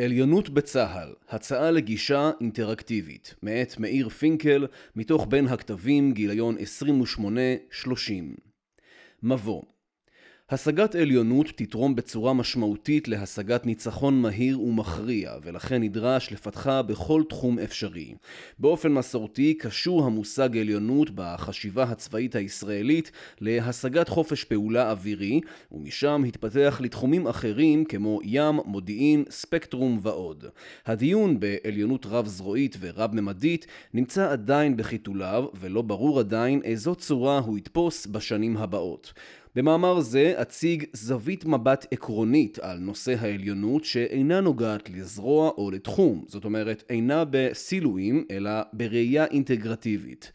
עליונות בצה"ל, הצעה לגישה אינטראקטיבית, מאת מאיר פינקל, מתוך בין הכתבים, גיליון 28-30. מבוא השגת עליונות תתרום בצורה משמעותית להשגת ניצחון מהיר ומכריע, ולכן נדרש לפתחה בכל תחום אפשרי. באופן מסורתי קשור המושג עליונות בחשיבה הצבאית הישראלית להשגת חופש פעולה אווירי, ומשם התפתח לתחומים אחרים כמו ים, מודיעין, ספקטרום ועוד. הדיון בעליונות רב-זרועית ורב-ממדית נמצא עדיין בחיתוליו, ולא ברור עדיין איזו צורה הוא יתפוס בשנים הבאות. במאמר זה אציג זווית מבט עקרונית על נושא העליונות שאינה נוגעת לזרוע או לתחום, זאת אומרת אינה בסילואים אלא בראייה אינטגרטיבית.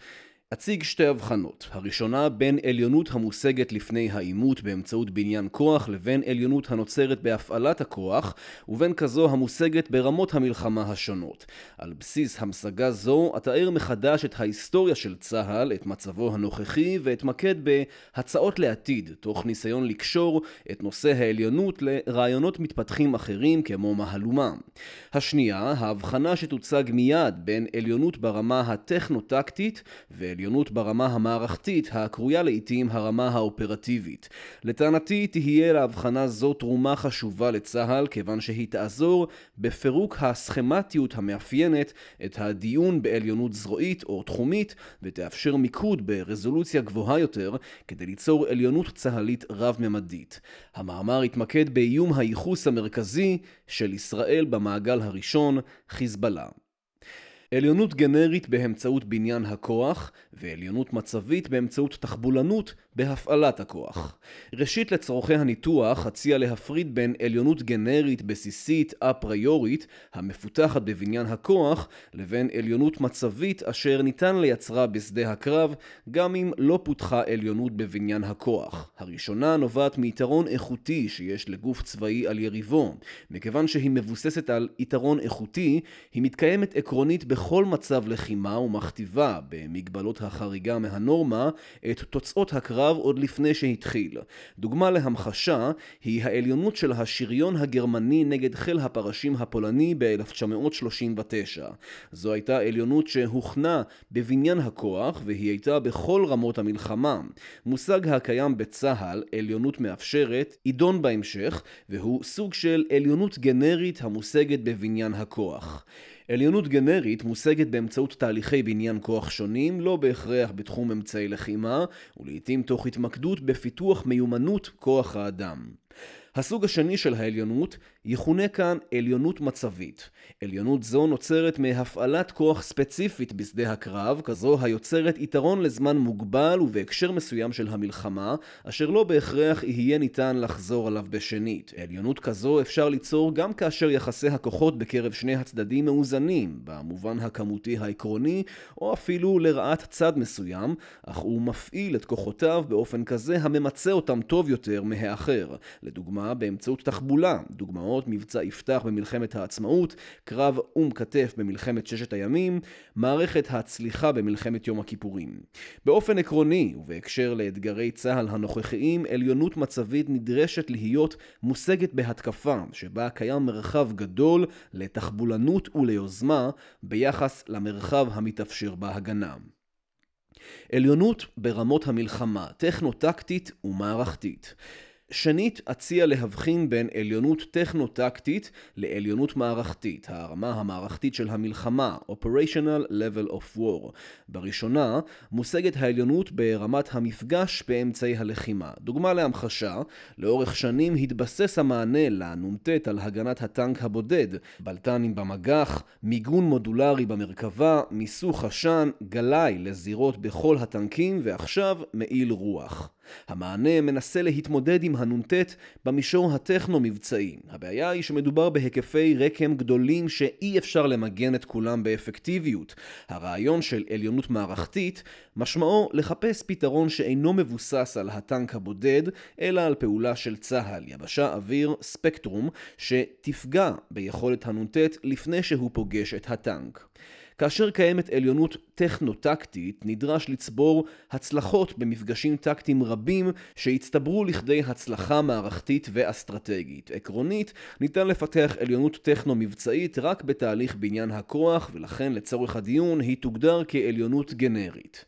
אציג שתי הבחנות, הראשונה בין עליונות המושגת לפני העימות באמצעות בניין כוח לבין עליונות הנוצרת בהפעלת הכוח ובין כזו המושגת ברמות המלחמה השונות. על בסיס המשגה זו אתאר מחדש את ההיסטוריה של צה"ל, את מצבו הנוכחי ואתמקד בהצעות לעתיד, תוך ניסיון לקשור את נושא העליונות לרעיונות מתפתחים אחרים כמו מהלומה. השנייה, ההבחנה שתוצג מיד בין עליונות ברמה הטכנו-טקטית ו... עליונות ברמה המערכתית, הקרויה לעיתים הרמה האופרטיבית. לטענתי תהיה להבחנה זו תרומה חשובה לצה"ל, כיוון שהיא תעזור בפירוק הסכמטיות המאפיינת את הדיון בעליונות זרועית או תחומית, ותאפשר מיקוד ברזולוציה גבוהה יותר, כדי ליצור עליונות צה"לית רב-ממדית. המאמר יתמקד באיום הייחוס המרכזי של ישראל במעגל הראשון, חיזבאללה. עליונות גנרית באמצעות בניין הכוח ועליונות מצבית באמצעות תחבולנות בהפעלת הכוח. ראשית לצורכי הניתוח אציע להפריד בין עליונות גנרית בסיסית אפריורית המפותחת בבניין הכוח לבין עליונות מצבית אשר ניתן לייצרה בשדה הקרב גם אם לא פותחה עליונות בבניין הכוח. הראשונה נובעת מיתרון איכותי שיש לגוף צבאי על יריבו. מכיוון שהיא מבוססת על יתרון איכותי, היא מתקיימת עקרונית בכל מצב לחימה ומכתיבה במגבלות החריגה מהנורמה את תוצאות הקרב עוד לפני שהתחיל. דוגמה להמחשה היא העליונות של השריון הגרמני נגד חיל הפרשים הפולני ב-1939. זו הייתה עליונות שהוכנה בבניין הכוח והיא הייתה בכל רמות המלחמה. מושג הקיים בצה"ל, עליונות מאפשרת, יידון בהמשך והוא סוג של עליונות גנרית המושגת בבניין הכוח. עליונות גנרית מושגת באמצעות תהליכי בניין כוח שונים, לא בהכרח בתחום אמצעי לחימה, ולעיתים תוך התמקדות בפיתוח מיומנות כוח האדם. הסוג השני של העליונות יכונה כאן עליונות מצבית. עליונות זו נוצרת מהפעלת כוח ספציפית בשדה הקרב, כזו היוצרת יתרון לזמן מוגבל ובהקשר מסוים של המלחמה, אשר לא בהכרח יהיה ניתן לחזור עליו בשנית. עליונות כזו אפשר ליצור גם כאשר יחסי הכוחות בקרב שני הצדדים מאוזנים, במובן הכמותי העקרוני, או אפילו לרעת צד מסוים, אך הוא מפעיל את כוחותיו באופן כזה הממצה אותם טוב יותר מהאחר. לדוגמה, באמצעות תחבולה, דוגמאות מבצע יפתח במלחמת העצמאות, קרב אום כתף במלחמת ששת הימים, מערכת הצליחה במלחמת יום הכיפורים. באופן עקרוני, ובהקשר לאתגרי צה"ל הנוכחיים, עליונות מצבית נדרשת להיות מושגת בהתקפה, שבה קיים מרחב גדול לתחבולנות וליוזמה ביחס למרחב המתאפשר בהגנה. עליונות ברמות המלחמה, טכנו-טקטית ומערכתית. שנית, אציע להבחין בין עליונות טכנו-טקטית לעליונות מערכתית, הרמה המערכתית של המלחמה, Operational Level of War. בראשונה, מושגת העליונות ברמת המפגש באמצעי הלחימה. דוגמה להמחשה, לאורך שנים התבסס המענה לנ"ט על הגנת הטנק הבודד, בלטנים במגח, מיגון מודולרי במרכבה, מיסוך עשן, גלאי לזירות בכל הטנקים, ועכשיו מעיל רוח. המענה מנסה להתמודד עם הנ"ט במישור הטכנו-מבצעי. הבעיה היא שמדובר בהיקפי רקם גדולים שאי אפשר למגן את כולם באפקטיביות. הרעיון של עליונות מערכתית משמעו לחפש פתרון שאינו מבוסס על הטנק הבודד, אלא על פעולה של צה"ל, יבשה, אוויר, ספקטרום, שתפגע ביכולת הנ"ט לפני שהוא פוגש את הטנק. כאשר קיימת עליונות טכנו-טקטית, נדרש לצבור הצלחות במפגשים טקטיים רבים שהצטברו לכדי הצלחה מערכתית ואסטרטגית. עקרונית, ניתן לפתח עליונות טכנו-מבצעית רק בתהליך בניין הכוח, ולכן לצורך הדיון היא תוגדר כעליונות גנרית.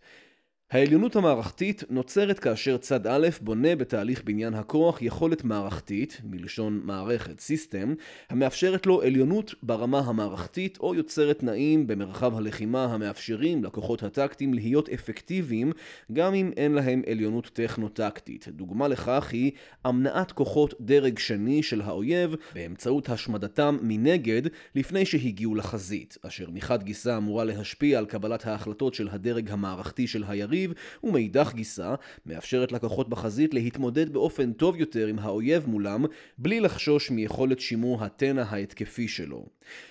העליונות המערכתית נוצרת כאשר צד א' בונה בתהליך בניין הכוח יכולת מערכתית, מלשון מערכת, סיסטם, המאפשרת לו עליונות ברמה המערכתית או יוצרת תנאים במרחב הלחימה המאפשרים לכוחות הטקטיים להיות אפקטיביים גם אם אין להם עליונות טכנו-טקטית. דוגמה לכך היא אמנעת כוחות דרג שני של האויב באמצעות השמדתם מנגד לפני שהגיעו לחזית, אשר מחד גיסה אמורה להשפיע על קבלת ההחלטות של הדרג המערכתי של היריב אביב, ומאידך גיסא מאפשרת לכוחות בחזית להתמודד באופן טוב יותר עם האויב מולם, בלי לחשוש מיכולת שימור התנע ההתקפי שלו.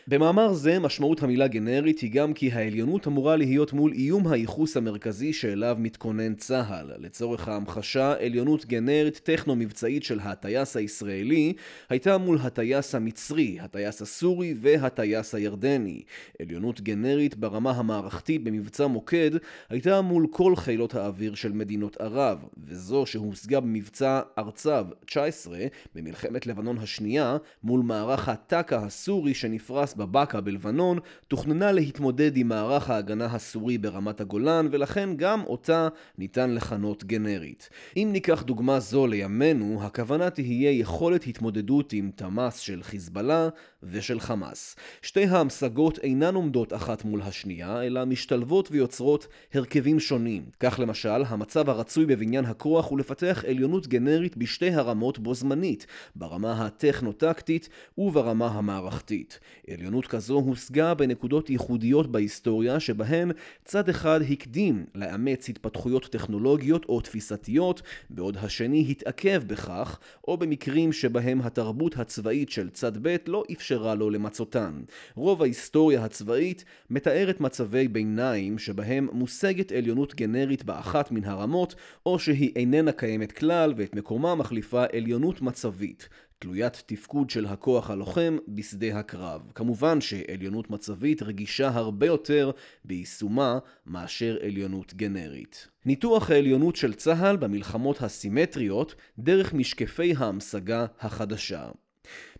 במאמר זה משמעות המילה גנרית היא גם כי העליונות אמורה להיות מול איום הייחוס המרכזי שאליו מתכונן צה"ל. לצורך ההמחשה, עליונות גנרית טכנו-מבצעית של הטייס הישראלי הייתה מול הטייס המצרי, הטייס הסורי והטייס הירדני. עליונות גנרית ברמה המערכתית במבצע מוקד הייתה מול כל חילות האוויר של מדינות ערב, וזו שהושגה במבצע ארצב 19 במלחמת לבנון השנייה מול מערך הטק"א הסורי שנפרס בבאקה בלבנון, תוכננה להתמודד עם מערך ההגנה הסורי ברמת הגולן, ולכן גם אותה ניתן לכנות גנרית. אם ניקח דוגמה זו לימינו, הכוונה תהיה יכולת התמודדות עם תמ"ס של חיזבאללה ושל חמאס. שתי ההמשגות אינן עומדות אחת מול השנייה, אלא משתלבות ויוצרות הרכבים שונים. כך למשל, המצב הרצוי בבניין הכוח הוא לפתח עליונות גנרית בשתי הרמות בו זמנית, ברמה הטכנו-טקטית וברמה המערכתית. עליונות כזו הושגה בנקודות ייחודיות בהיסטוריה, שבהן צד אחד הקדים לאמץ התפתחויות טכנולוגיות או תפיסתיות, בעוד השני התעכב בכך, או במקרים שבהם התרבות הצבאית של צד ב' לא אפשרה לו למצותן. רוב ההיסטוריה הצבאית מתארת מצבי ביניים שבהם מושגת עליונות גנרית באחת מן הרמות, או שהיא איננה קיימת כלל ואת מקומה מחליפה עליונות מצבית. תלוית תפקוד של הכוח הלוחם בשדה הקרב. כמובן שעליונות מצבית רגישה הרבה יותר ביישומה מאשר עליונות גנרית. ניתוח העליונות של צה"ל במלחמות הסימטריות דרך משקפי ההמשגה החדשה.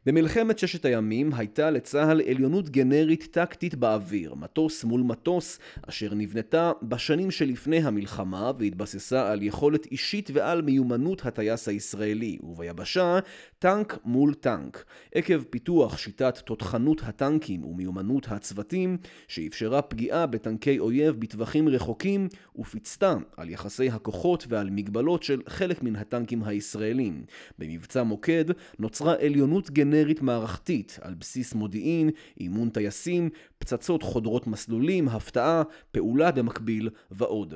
במלחמת ששת הימים הייתה לצה"ל עליונות גנרית טקטית באוויר, מטוס מול מטוס, אשר נבנתה בשנים שלפני המלחמה והתבססה על יכולת אישית ועל מיומנות הטייס הישראלי, וביבשה טנק מול טנק. עקב פיתוח שיטת תותחנות הטנקים ומיומנות הצוותים, שאפשרה פגיעה בטנקי אויב בטווחים רחוקים, ופיצתה על יחסי הכוחות ועל מגבלות של חלק מן הטנקים הישראלים. במבצע מוקד נוצרה עליונות גנרית גנרית מערכתית על בסיס מודיעין, אימון טייסים, פצצות חודרות מסלולים, הפתעה, פעולה במקביל ועוד.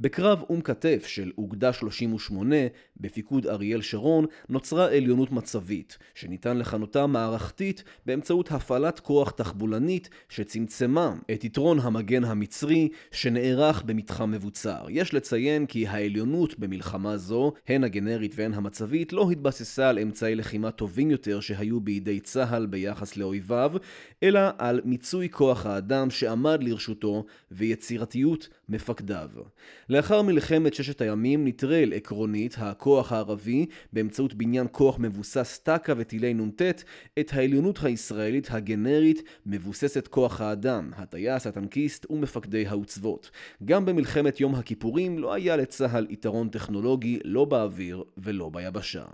בקרב אום כתף של אוגדה 38 בפיקוד אריאל שרון נוצרה עליונות מצבית, שניתן לכנותה מערכתית באמצעות הפעלת כוח תחבולנית שצמצמה את יתרון המגן המצרי שנערך במתחם מבוצר. יש לציין כי העליונות במלחמה זו, הן הגנרית והן המצבית, לא התבססה על אמצעי לחימה טובים יותר שהיו בידי צה"ל ביחס לאויביו, אלא על מיצוי כוח האדם שעמד לרשותו ויצירתיות מפקדיו. לאחר מלחמת ששת הימים נטרל עקרונית הכוח הערבי באמצעות בניין כוח מבוסס טק"א וטילי נ"ט את העליונות הישראלית הגנרית מבוססת כוח האדם, הטייס, הטנקיסט ומפקדי העוצבות. גם במלחמת יום הכיפורים לא היה לצה"ל יתרון טכנולוגי לא באוויר ולא ביבשה.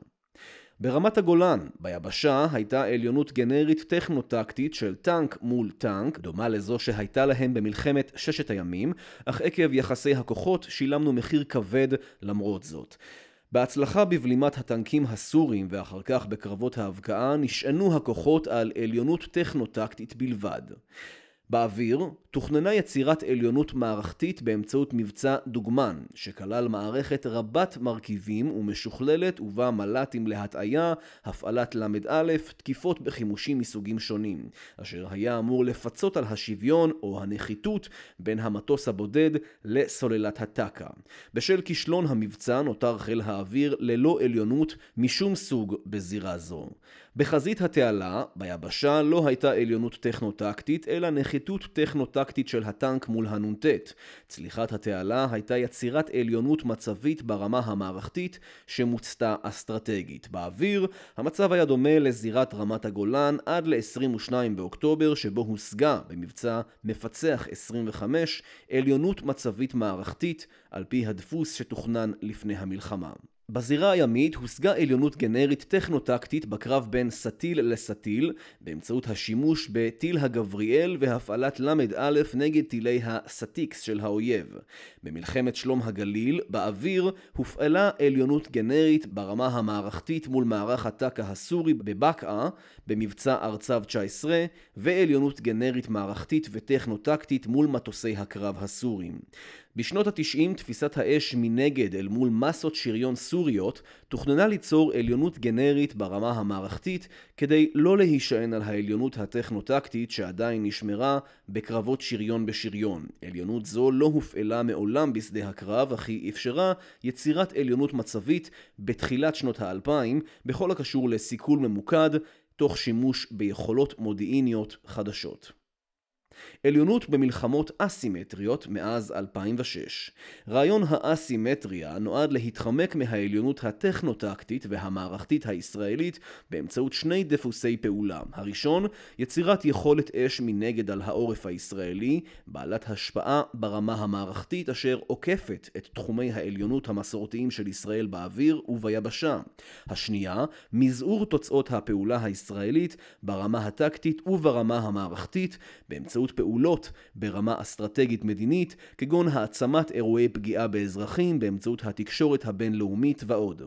ברמת הגולן, ביבשה, הייתה עליונות גנרית טכנו-טקטית של טנק מול טנק, דומה לזו שהייתה להם במלחמת ששת הימים, אך עקב יחסי הכוחות שילמנו מחיר כבד למרות זאת. בהצלחה בבלימת הטנקים הסורים ואחר כך בקרבות ההבקעה נשענו הכוחות על עליונות טכנו-טקטית בלבד. באוויר תוכננה יצירת עליונות מערכתית באמצעות מבצע דוגמן, שכלל מערכת רבת מרכיבים ומשוכללת ובה מל"טים להטעיה, הפעלת ל"א, תקיפות בחימושים מסוגים שונים, אשר היה אמור לפצות על השוויון או הנחיתות בין המטוס הבודד לסוללת הטק"א. בשל כישלון המבצע נותר חיל האוויר ללא עליונות משום סוג בזירה זו. בחזית התעלה, ביבשה, לא הייתה עליונות טכנו-טקטית, אלא נחיתות טכנו-טקטית של הטנק מול הנ"ט. צליחת התעלה הייתה יצירת עליונות מצבית ברמה המערכתית, שמוצתה אסטרטגית. באוויר, המצב היה דומה לזירת רמת הגולן עד ל-22 באוקטובר, שבו הושגה במבצע מפצח 25 עליונות מצבית מערכתית, על פי הדפוס שתוכנן לפני המלחמה. בזירה הימית הושגה עליונות גנרית טכנו-טקטית בקרב בין סטי"ל לסטי"ל באמצעות השימוש בטיל הגבריאל והפעלת ל"א נגד טילי הסטיקס של האויב. במלחמת שלום הגליל, באוויר, הופעלה עליונות גנרית ברמה המערכתית מול מערך הטק"א הסורי בבקעה במבצע ארצב 19 ועליונות גנרית מערכתית וטכנו-טקטית מול מטוסי הקרב הסורים. בשנות התשעים תפיסת האש מנגד אל מול מסות שריון סוריות תוכננה ליצור עליונות גנרית ברמה המערכתית כדי לא להישען על העליונות הטכנו-טקטית שעדיין נשמרה בקרבות שריון בשריון. עליונות זו לא הופעלה מעולם בשדה הקרב אך היא אפשרה יצירת עליונות מצבית בתחילת שנות האלפיים בכל הקשור לסיכול ממוקד תוך שימוש ביכולות מודיעיניות חדשות. עליונות במלחמות אסימטריות מאז 2006. רעיון האסימטריה נועד להתחמק מהעליונות הטכנו-טקטית והמערכתית הישראלית באמצעות שני דפוסי פעולה. הראשון, יצירת יכולת אש מנגד על העורף הישראלי, בעלת השפעה ברמה המערכתית אשר עוקפת את תחומי העליונות המסורתיים של ישראל באוויר וביבשה. השנייה, מזעור תוצאות הפעולה הישראלית ברמה הטקטית וברמה המערכתית באמצעות באמצעות פעולות ברמה אסטרטגית מדינית, כגון העצמת אירועי פגיעה באזרחים באמצעות התקשורת הבינלאומית ועוד.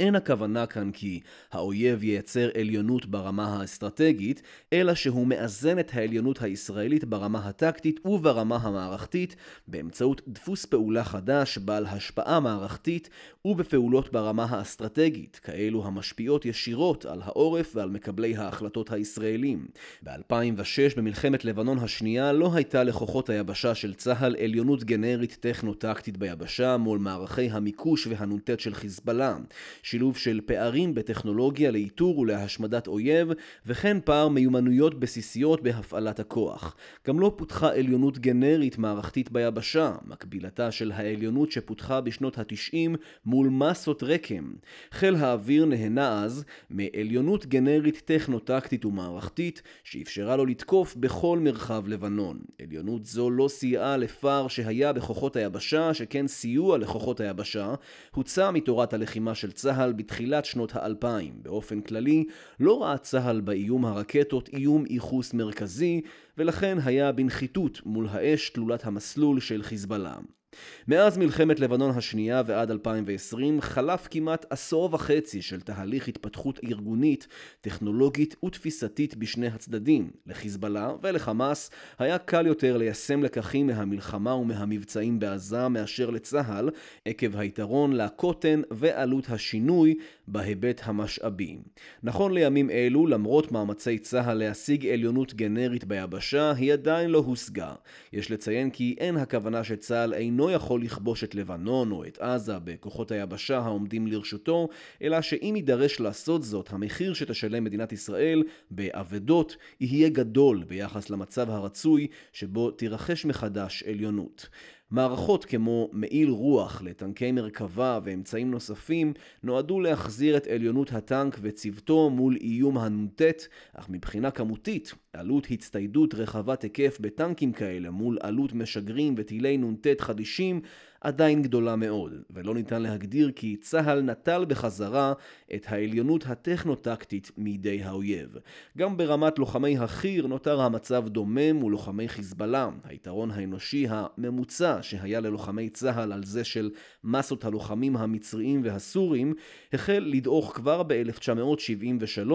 אין הכוונה כאן כי האויב ייצר עליונות ברמה האסטרטגית, אלא שהוא מאזן את העליונות הישראלית ברמה הטקטית וברמה המערכתית באמצעות דפוס פעולה חדש בעל השפעה מערכתית ובפעולות ברמה האסטרטגית, כאלו המשפיעות ישירות על העורף ועל מקבלי ההחלטות הישראלים. ב-2006 במלחמת לבנון השנייה לא הייתה לכוחות היבשה של צה"ל עליונות גנרית טכנו-טקטית ביבשה מול מערכי המיקוש והנ"ט של חיזבאללה. שילוב של פערים בטכנולוגיה לאיתור ולהשמדת אויב, וכן פער מיומנויות בסיסיות בהפעלת הכוח. גם לא פותחה עליונות גנרית מערכתית ביבשה, מקבילתה של העליונות שפותחה בשנות התשעים מול מסות רקם. חיל האוויר נהנה אז מעליונות גנרית טכנו-טקטית ומערכתית, שאפשרה לו לתקוף בכל מרחב לבנון. עליונות זו לא סייעה לפער שהיה בכוחות היבשה, שכן סיוע לכוחות היבשה, הוצא מתורת הלחימה של צה"ל צה"ל בתחילת שנות האלפיים. באופן כללי, לא ראה צה"ל באיום הרקטות איום ייחוס מרכזי, ולכן היה בנחיתות מול האש תלולת המסלול של חיזבאללה. מאז מלחמת לבנון השנייה ועד 2020 חלף כמעט עשור וחצי של תהליך התפתחות ארגונית, טכנולוגית ותפיסתית בשני הצדדים. לחיזבאללה ולחמאס היה קל יותר ליישם לקחים מהמלחמה ומהמבצעים בעזה מאשר לצה"ל, עקב היתרון לקוטן ועלות השינוי בהיבט המשאבי. נכון לימים אלו, למרות מאמצי צה"ל להשיג עליונות גנרית ביבשה, היא עדיין לא הושגה. יש לציין כי אין הכוונה שצה"ל אינו אינו יכול לכבוש את לבנון או את עזה בכוחות היבשה העומדים לרשותו, אלא שאם יידרש לעשות זאת, המחיר שתשלם מדינת ישראל באבדות יהיה גדול ביחס למצב הרצוי שבו תירכש מחדש עליונות. מערכות כמו מעיל רוח לטנקי מרכבה ואמצעים נוספים נועדו להחזיר את עליונות הטנק וצוותו מול איום הנ"ט, אך מבחינה כמותית, עלות הצטיידות רחבת היקף בטנקים כאלה מול עלות משגרים וטילי נ"ט חדישים עדיין גדולה מאוד, ולא ניתן להגדיר כי צה"ל נטל בחזרה את העליונות הטכנו-טקטית מידי האויב. גם ברמת לוחמי החי"ר נותר המצב דומה מול לוחמי חיזבאללה. היתרון האנושי הממוצע שהיה ללוחמי צה"ל על זה של מסות הלוחמים המצריים והסורים החל לדעוך כבר ב-1973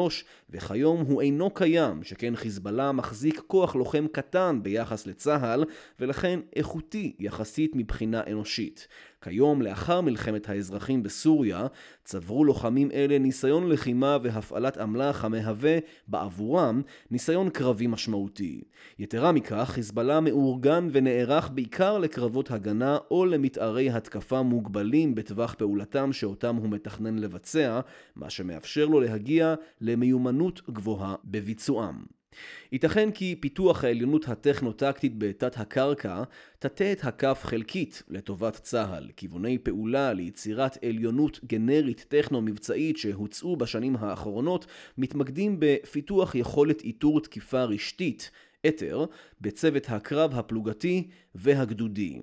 וכיום הוא אינו קיים, שכן חיזבאללה מחזיק כוח לוחם קטן ביחס לצה"ל ולכן איכותי יחסית מבחינה אנושית. האנושית. כיום, לאחר מלחמת האזרחים בסוריה, צברו לוחמים אלה ניסיון לחימה והפעלת אמל"ח המהווה, בעבורם, ניסיון קרבי משמעותי. יתרה מכך, חיזבאללה מאורגן ונערך בעיקר לקרבות הגנה או למתארי התקפה מוגבלים בטווח פעולתם שאותם הוא מתכנן לבצע, מה שמאפשר לו להגיע למיומנות גבוהה בביצועם. ייתכן כי פיתוח העליונות הטכנו-טקטית בתת הקרקע תטה את הכף חלקית לטובת צה"ל. כיווני פעולה ליצירת עליונות גנרית טכנו-מבצעית שהוצאו בשנים האחרונות מתמקדים בפיתוח יכולת איתור תקיפה רשתית, אתר, בצוות הקרב הפלוגתי והגדודי.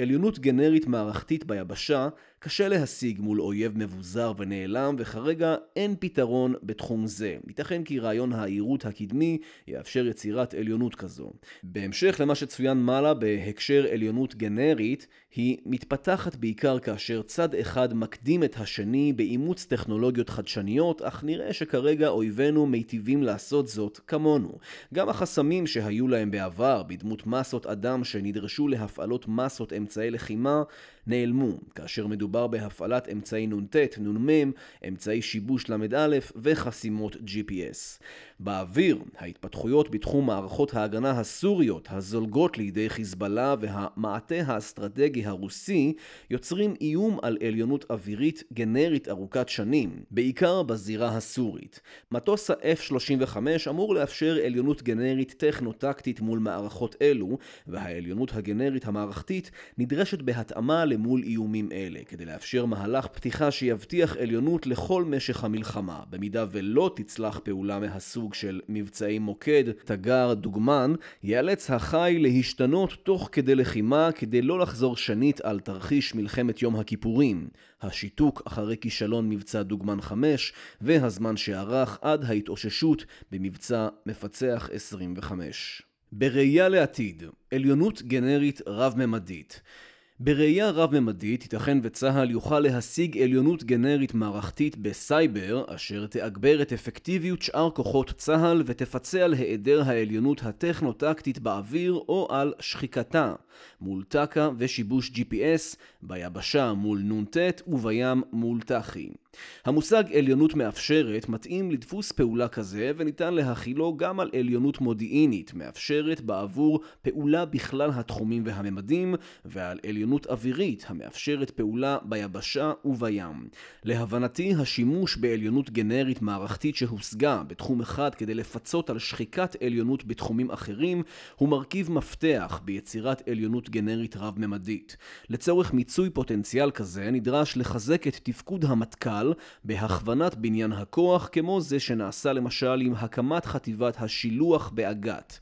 עליונות גנרית מערכתית ביבשה קשה להשיג מול אויב מבוזר ונעלם, וכרגע אין פתרון בתחום זה. ייתכן כי רעיון העירות הקדמי יאפשר יצירת עליונות כזו. בהמשך למה שצוין מעלה בהקשר עליונות גנרית, היא מתפתחת בעיקר כאשר צד אחד מקדים את השני באימוץ טכנולוגיות חדשניות, אך נראה שכרגע אויבינו מיטיבים לעשות זאת כמונו. גם החסמים שהיו להם בעבר, בדמות מסות אדם שנדרשו להפעלות מסות אמצעי לחימה, נעלמו, כאשר מדובר בהפעלת אמצעי נ"ט, נ"מ, אמצעי שיבוש ל"א וחסימות GPS. באוויר, ההתפתחויות בתחום מערכות ההגנה הסוריות הזולגות לידי חיזבאללה והמעטה האסטרטגי הרוסי יוצרים איום על עליונות אווירית גנרית ארוכת שנים, בעיקר בזירה הסורית. מטוס ה-F-35 אמור לאפשר עליונות גנרית טכנו-טקטית מול מערכות אלו, והעליונות הגנרית המערכתית נדרשת בהתאמה למול איומים אלה, כדי לאפשר מהלך פתיחה שיבטיח עליונות לכל משך המלחמה. במידה ולא תצלח פעולה מהסוג של מבצעי מוקד, תגר, דוגמן, ייאלץ החי להשתנות תוך כדי לחימה כדי לא לחזור שנית על תרחיש מלחמת יום הכיפורים, השיתוק אחרי כישלון מבצע דוגמן 5 והזמן שארך עד ההתאוששות במבצע מפצח 25. בראייה לעתיד, עליונות גנרית רב-ממדית בראייה רב-ממדית ייתכן וצה"ל יוכל להשיג עליונות גנרית מערכתית בסייבר, אשר תאגבר את אפקטיביות שאר כוחות צה"ל ותפצה על היעדר העליונות הטכנו-טקטית באוויר או על שחיקתה, מול טק"א ושיבוש GPS, ביבשה מול נ"ט ובים מול תח"י. המושג עליונות מאפשרת מתאים לדפוס פעולה כזה וניתן להכילו גם על עליונות מודיעינית מאפשרת בעבור פעולה בכלל התחומים והממדים ועל עליונות אווירית המאפשרת פעולה ביבשה ובים. להבנתי השימוש בעליונות גנרית מערכתית שהושגה בתחום אחד כדי לפצות על שחיקת עליונות בתחומים אחרים הוא מרכיב מפתח ביצירת עליונות גנרית רב-ממדית. לצורך מיצוי פוטנציאל כזה נדרש לחזק את תפקוד המטכ"ל צה"ל בהכוונת בניין הכוח כמו זה שנעשה למשל עם הקמת חטיבת השילוח באג"ת.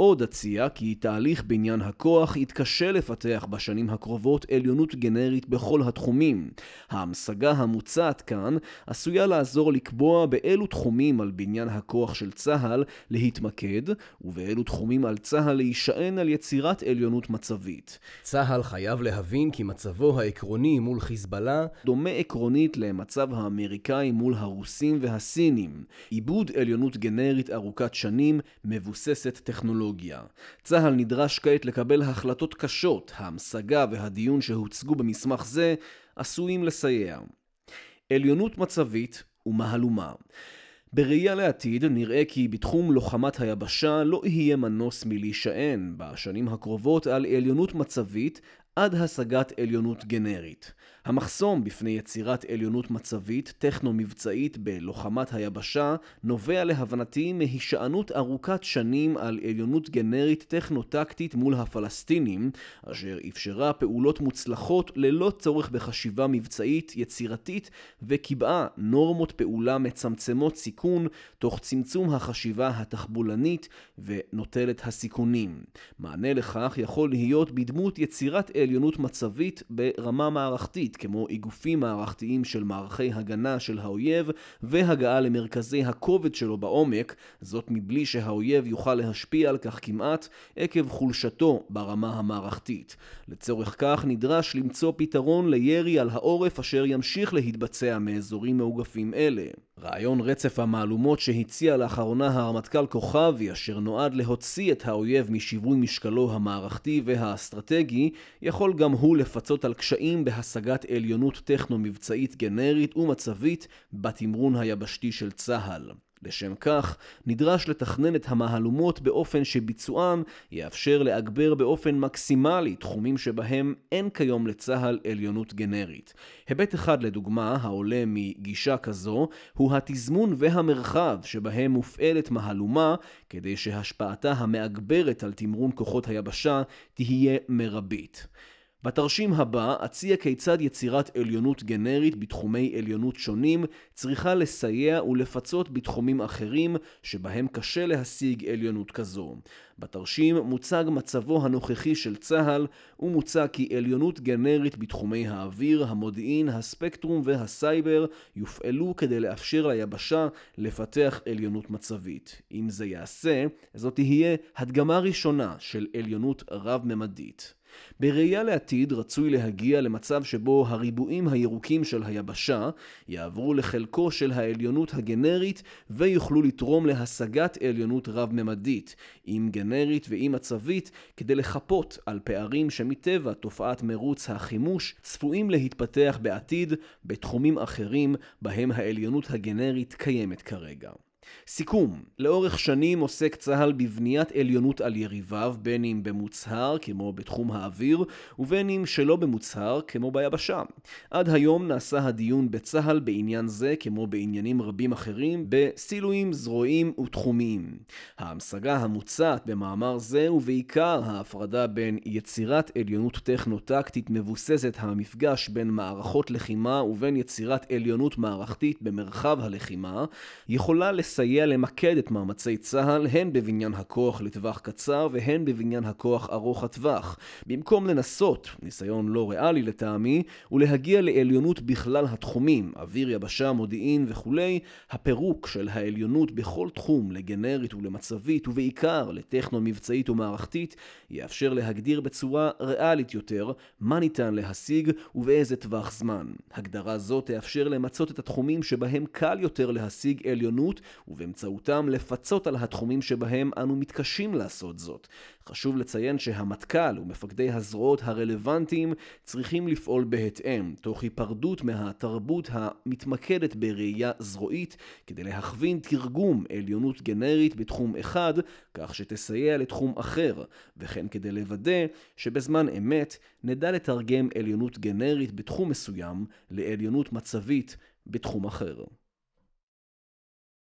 עוד אציע כי תהליך בניין הכוח יתקשה לפתח בשנים הקרובות עליונות גנרית בכל התחומים. ההמשגה המוצעת כאן עשויה לעזור לקבוע באילו תחומים על בניין הכוח של צה"ל להתמקד, ובאילו תחומים על צה"ל להישען על יצירת עליונות מצבית. צה"ל חייב להבין כי מצבו העקרוני מול חיזבאללה דומה עקרונית למצב האמריקאי מול הרוסים והסינים. עיבוד עליונות גנרית ארוכת שנים מבוססת טכנולוגיה. טכנולוגיה. צה"ל נדרש כעת לקבל החלטות קשות, ההמשגה והדיון שהוצגו במסמך זה עשויים לסייע. עליונות מצבית ומהלומה בראייה לעתיד נראה כי בתחום לוחמת היבשה לא יהיה מנוס מלהישען בשנים הקרובות על עליונות מצבית עד השגת עליונות גנרית. המחסום בפני יצירת עליונות מצבית טכנו-מבצעית בלוחמת היבשה נובע להבנתי מהישענות ארוכת שנים על עליונות גנרית טכנו-טקטית מול הפלסטינים, אשר אפשרה פעולות מוצלחות ללא צורך בחשיבה מבצעית יצירתית וקיבעה נורמות פעולה מצמצמות סיכון תוך צמצום החשיבה התחבולנית ונוטלת הסיכונים. מענה לכך יכול להיות בדמות יצירת עליונות מצבית ברמה מערכתית כמו איגופים מערכתיים של מערכי הגנה של האויב והגעה למרכזי הכובד שלו בעומק, זאת מבלי שהאויב יוכל להשפיע על כך כמעט עקב חולשתו ברמה המערכתית. לצורך כך נדרש למצוא פתרון לירי על העורף אשר ימשיך להתבצע מאזורים מאוגפים אלה. רעיון רצף המהלומות שהציע לאחרונה הרמטכ"ל כוכבי, אשר נועד להוציא את האויב משיווי משקלו המערכתי והאסטרטגי, יכול גם הוא לפצות על קשיים בהשגת עליונות טכנו-מבצעית גנרית ומצבית בתמרון היבשתי של צה"ל. לשם כך, נדרש לתכנן את המהלומות באופן שביצוען יאפשר להגבר באופן מקסימלי תחומים שבהם אין כיום לצה"ל עליונות גנרית. היבט אחד לדוגמה, העולה מגישה כזו, הוא התזמון והמרחב שבהם מופעלת מהלומה, כדי שהשפעתה המאגברת על תמרון כוחות היבשה תהיה מרבית. בתרשים הבא אציע כיצד יצירת עליונות גנרית בתחומי עליונות שונים צריכה לסייע ולפצות בתחומים אחרים שבהם קשה להשיג עליונות כזו. בתרשים מוצג מצבו הנוכחי של צה"ל ומוצע כי עליונות גנרית בתחומי האוויר, המודיעין, הספקטרום והסייבר יופעלו כדי לאפשר ליבשה לפתח עליונות מצבית. אם זה יעשה, זאת תהיה הדגמה ראשונה של עליונות רב-ממדית. בראייה לעתיד רצוי להגיע למצב שבו הריבועים הירוקים של היבשה יעברו לחלקו של העליונות הגנרית ויוכלו לתרום להשגת עליונות רב-ממדית, עם גנרית ועם מצבית, כדי לחפות על פערים שמטבע תופעת מרוץ החימוש צפויים להתפתח בעתיד בתחומים אחרים בהם העליונות הגנרית קיימת כרגע. סיכום, לאורך שנים עוסק צה"ל בבניית עליונות על יריביו, בין אם במוצהר, כמו בתחום האוויר, ובין אם שלא במוצהר, כמו ביבשה. עד היום נעשה הדיון בצה"ל בעניין זה, כמו בעניינים רבים אחרים, בסילויים, זרועיים ותחומיים. ההמשגה המוצעת במאמר זה, ובעיקר ההפרדה בין יצירת עליונות טכנו-טקטית מבוססת המפגש בין מערכות לחימה ובין יצירת עליונות מערכתית במרחב הלחימה, יכולה לס... לסייע למקד את מאמצי צה"ל הן בבניין הכוח לטווח קצר והן בבניין הכוח ארוך הטווח, במקום לנסות, ניסיון לא ריאלי לטעמי, ולהגיע לעליונות בכלל התחומים, אוויר, יבשה, מודיעין וכולי, הפירוק של העליונות בכל תחום לגנרית ולמצבית ובעיקר לטכנו-מבצעית ומערכתית, יאפשר להגדיר בצורה ריאלית יותר מה ניתן להשיג ובאיזה טווח זמן. הגדרה זו תאפשר למצות את התחומים שבהם קל יותר להשיג עליונות ובאמצעותם לפצות על התחומים שבהם אנו מתקשים לעשות זאת. חשוב לציין שהמטכ"ל ומפקדי הזרועות הרלוונטיים צריכים לפעול בהתאם, תוך היפרדות מהתרבות המתמקדת בראייה זרועית, כדי להכווין תרגום עליונות גנרית בתחום אחד, כך שתסייע לתחום אחר, וכן כדי לוודא שבזמן אמת נדע לתרגם עליונות גנרית בתחום מסוים לעליונות מצבית בתחום אחר.